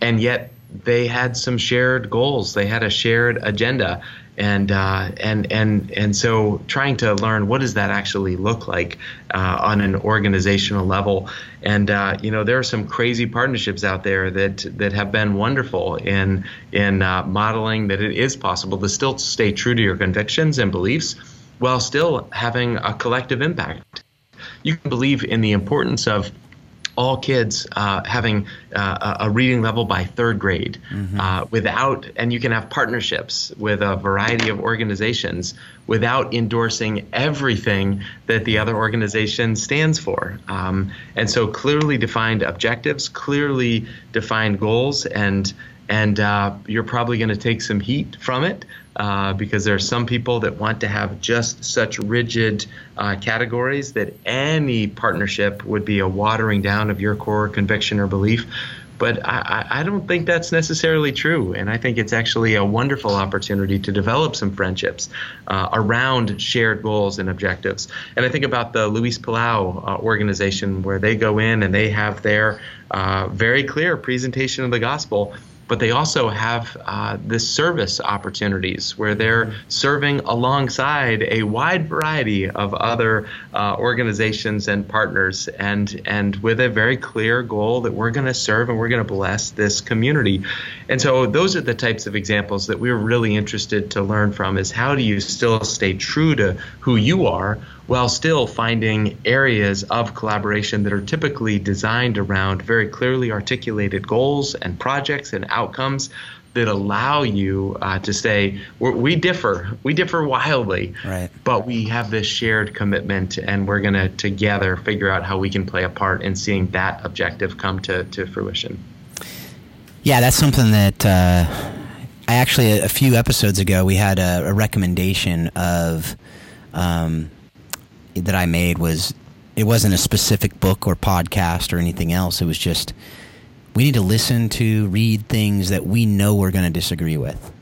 C: and yet they had some shared goals. They had a shared agenda. and uh, and and and so trying to learn what does that actually look like uh, on an organizational level and uh, you know there are some crazy partnerships out there that that have been wonderful in in uh, modeling that it is possible to still stay true to your convictions and beliefs while still having a collective impact you can believe in the importance of all kids uh, having uh, a reading level by third grade mm-hmm. uh, without, and you can have partnerships with a variety of organizations without endorsing everything that the other organization stands for. Um, and so clearly defined objectives, clearly defined goals, and and uh, you're probably going to take some heat from it uh, because there are some people that want to have just such rigid uh, categories that any partnership would be a watering down of your core conviction or belief. But I, I don't think that's necessarily true. And I think it's actually a wonderful opportunity to develop some friendships uh, around shared goals and objectives. And I think about the Luis Palau uh, organization, where they go in and they have their uh, very clear presentation of the gospel but they also have uh, this service opportunities where they're serving alongside a wide variety of other uh, organizations and partners, and and with a very clear goal that we're going to serve and we're going to bless this community. And so those are the types of examples that we're really interested to learn from. Is how do you still stay true to who you are while still finding areas of collaboration that are typically designed around very clearly articulated goals and projects and outcomes that allow you uh, to say we differ. We differ wildly.
B: Right.
C: but we have this shared commitment and we're going to together figure out how we can play a part in seeing that objective come to, to fruition.
B: Yeah that's something that uh, i actually a few episodes ago we had a, a recommendation of um, that I made was it wasn't a specific book or podcast or anything else. It was just we need to listen to, read things that we know we're going to disagree with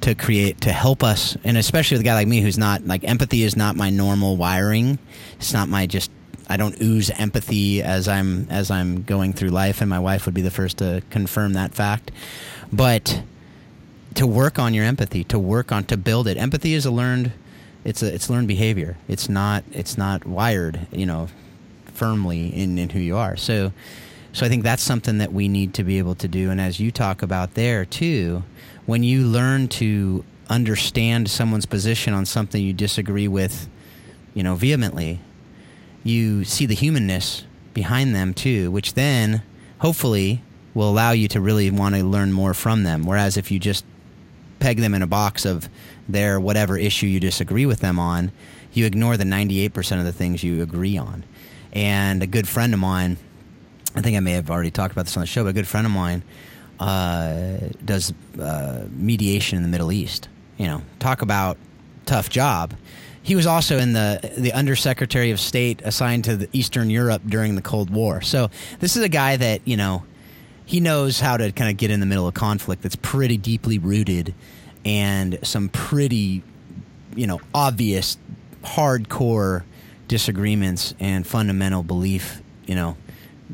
B: to create to help us and especially with a guy like me who's not like empathy is not my normal wiring. It's not my just i don't ooze empathy as i'm as i'm going through life and my wife would be the first to confirm that fact. But to work on your empathy to work on to build it. Empathy is a learned it's a it's learned behavior. It's not it's not wired, you know, firmly in, in who you are. So so I think that's something that we need to be able to do. And as you talk about there too, when you learn to understand someone's position on something you disagree with, you know, vehemently, you see the humanness behind them too, which then hopefully will allow you to really want to learn more from them. Whereas if you just peg them in a box of their whatever issue you disagree with them on, you ignore the 98% of the things you agree on. And a good friend of mine, I think I may have already talked about this on the show, but a good friend of mine uh, does uh, mediation in the Middle East. You know, talk about tough job. He was also in the the Undersecretary of State assigned to Eastern Europe during the Cold War. So this is a guy that you know he knows how to kind of get in the middle of conflict that's pretty deeply rooted and some pretty, you know, obvious, hardcore disagreements and fundamental belief, you know,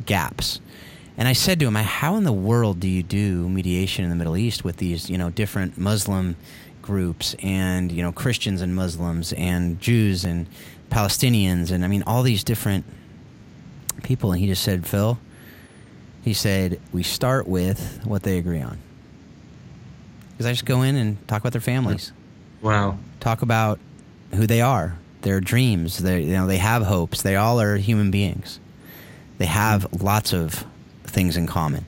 B: gaps. And I said to him, "How in the world do you do mediation in the Middle East with these, you know, different Muslim groups and you know Christians and Muslims and Jews and Palestinians and I mean all these different people?" And he just said, "Phil." He said, "We start with what they agree on." Because I just go in and talk about their families.
C: Wow.
B: Talk about who they are, their dreams. They you know they have hopes. They all are human beings. They have lots of things in common.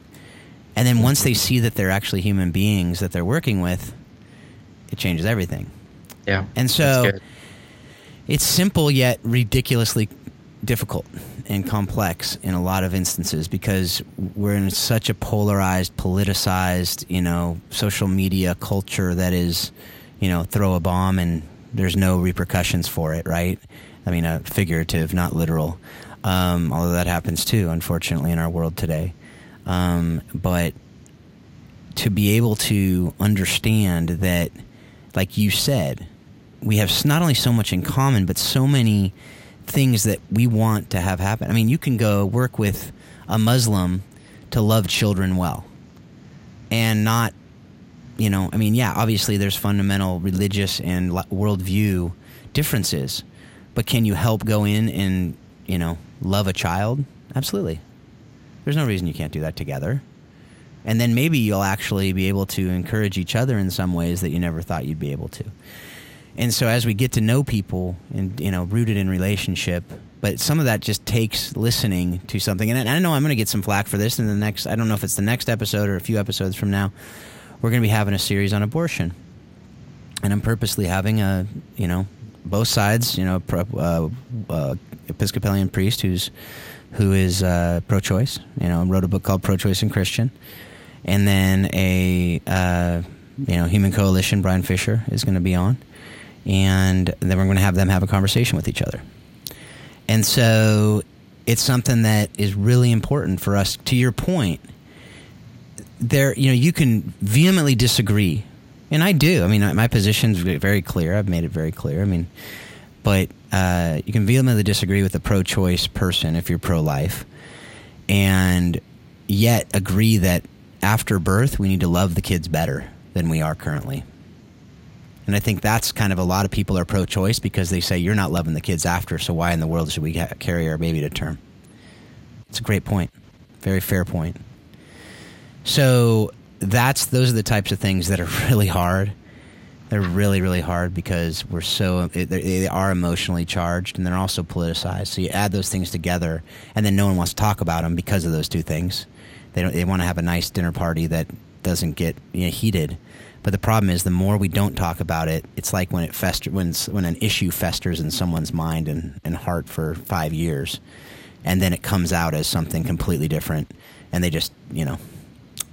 B: And then once they see that they're actually human beings that they're working with, it changes everything.
C: Yeah.
B: And so it's simple yet ridiculously difficult and complex in a lot of instances because we're in such a polarized, politicized, you know, social media culture that is, you know, throw a bomb and there's no repercussions for it, right? I mean, a figurative, not literal. Um, although that happens too, unfortunately, in our world today. Um, but to be able to understand that, like you said, we have not only so much in common, but so many things that we want to have happen. I mean, you can go work with a Muslim to love children well and not you know, I mean, yeah, obviously there's fundamental religious and worldview differences, but can you help go in and you know love a child? Absolutely. There's no reason you can't do that together. And then maybe you'll actually be able to encourage each other in some ways that you never thought you'd be able to. And so as we get to know people and you know rooted in relationship, but some of that just takes listening to something. And I know I'm going to get some flack for this in the next. I don't know if it's the next episode or a few episodes from now. We're going to be having a series on abortion, and I'm purposely having a you know both sides. You know, pro, uh, uh, Episcopalian priest who's who is uh, pro-choice. You know, wrote a book called Pro-Choice and Christian, and then a uh, you know Human Coalition. Brian Fisher is going to be on, and then we're going to have them have a conversation with each other. And so it's something that is really important for us. To your point, there you know you can vehemently disagree, and I do. I mean, my position's very clear. I've made it very clear. I mean, but uh, you can vehemently disagree with a pro-choice person if you're pro-life, and yet agree that after birth we need to love the kids better than we are currently. And I think that's kind of a lot of people are pro-choice because they say you're not loving the kids after, so why in the world should we carry our baby to term? It's a great point, very fair point. So that's those are the types of things that are really hard. They're really really hard because we're so they are emotionally charged and they're also politicized. So you add those things together and then no one wants to talk about them because of those two things. They don't they want to have a nice dinner party that doesn't get you know, heated but the problem is the more we don't talk about it it's like when it fester when when an issue festers in someone's mind and, and heart for five years and then it comes out as something completely different and they just you know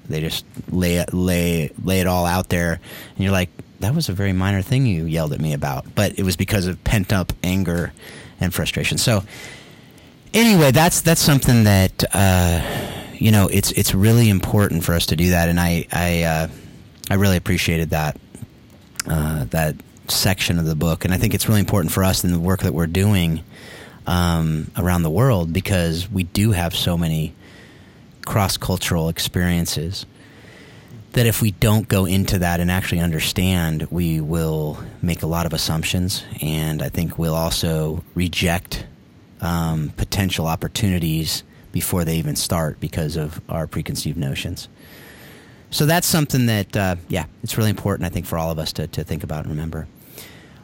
B: they just lay it lay lay it all out there and you're like that was a very minor thing you yelled at me about, but it was because of pent up anger and frustration. So anyway, that's that's something that uh, you know it's it's really important for us to do that, and I I uh, I really appreciated that uh, that section of the book, and I think it's really important for us in the work that we're doing um, around the world because we do have so many cross cultural experiences that if we don't go into that and actually understand, we will make a lot of assumptions, and I think we'll also reject um, potential opportunities before they even start because of our preconceived notions. So that's something that, uh, yeah, it's really important, I think, for all of us to, to think about and remember.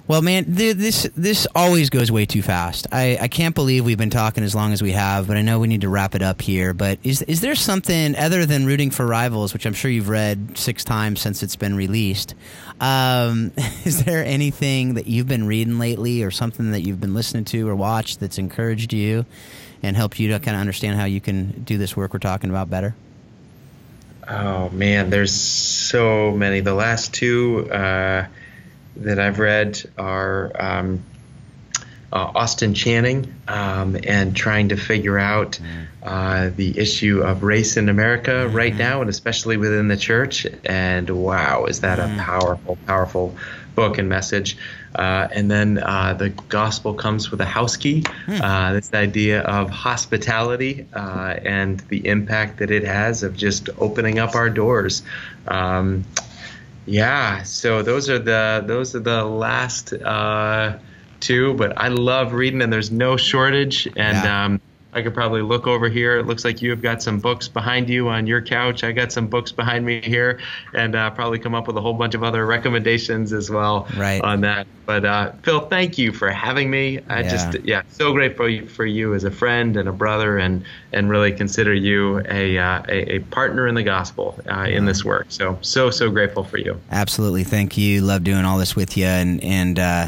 B: Well, man, th- this this always goes way too fast. I, I can't believe we've been talking as long as we have, but I know we need to wrap it up here. But is is there something other than rooting for rivals, which I'm sure you've read six times since it's been released? Um, is there anything that you've been reading lately, or something that you've been listening to or watched that's encouraged you and helped you to kind of understand how you can do this work we're talking about better?
C: Oh man, there's so many. The last two. Uh that I've read are um, uh, Austin Channing um, and trying to figure out mm. uh, the issue of race in America mm-hmm. right now, and especially within the church. And wow, is that mm. a powerful, powerful book and message? Uh, and then uh, the gospel comes with a house key. Mm. this idea of hospitality uh, and the impact that it has of just opening up our doors. Um, yeah, so those are the those are the last uh, two, but I love reading, and there's no shortage. And yeah. um, I could probably look over here. It looks like you have got some books behind you on your couch. I got some books behind me here, and uh, probably come up with a whole bunch of other recommendations as well
B: right.
C: on that. But uh, Phil, thank you for having me. I yeah. just yeah, so grateful for you, as a friend and a brother, and and really consider you a uh, a, a, partner in the gospel uh, in this work. So so so grateful for you.
B: Absolutely, thank you. Love doing all this with you, and and uh,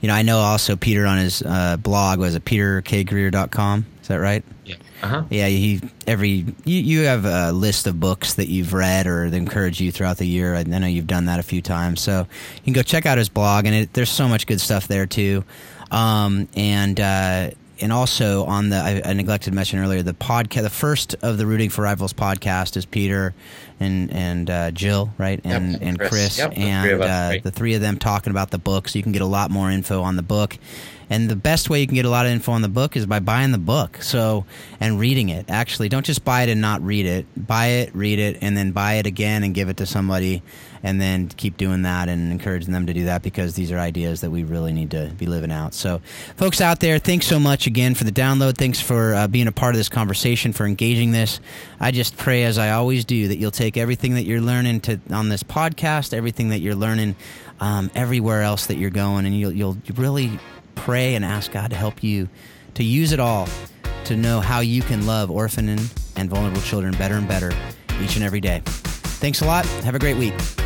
B: you know I know also Peter on his uh, blog was at peterkgreer.com is that right?
C: Yeah. Uh-huh.
B: Yeah. He every you, you have a list of books that you've read or that encourage you throughout the year. I know you've done that a few times, so you can go check out his blog, and it, there's so much good stuff there too. Um, and uh, and also on the I, I, neglected to mention earlier the podcast. The first of the Rooting for Rivals podcast is Peter and and uh, Jill, right, and
C: yep,
B: and
C: Chris,
B: Chris
C: yep,
B: and
C: the three, us,
B: uh,
C: right.
B: the three of them talking about the book. So you can get a lot more info on the book And the best way you can get a lot of info on the book is by buying the book. So, and reading it. Actually, don't just buy it and not read it. Buy it, read it, and then buy it again and give it to somebody and then keep doing that and encouraging them to do that because these are ideas that we really need to be living out. So, folks out there, thanks so much again for the download. Thanks for uh, being a part of this conversation, for engaging this. I just pray, as I always do, that you'll take everything that you're learning to on this podcast, everything that you're learning um, everywhere else that you're going, and you'll you'll really pray and ask God to help you to use it all to know how you can love orphan and vulnerable children better and better each and every day. Thanks a lot. Have a great week.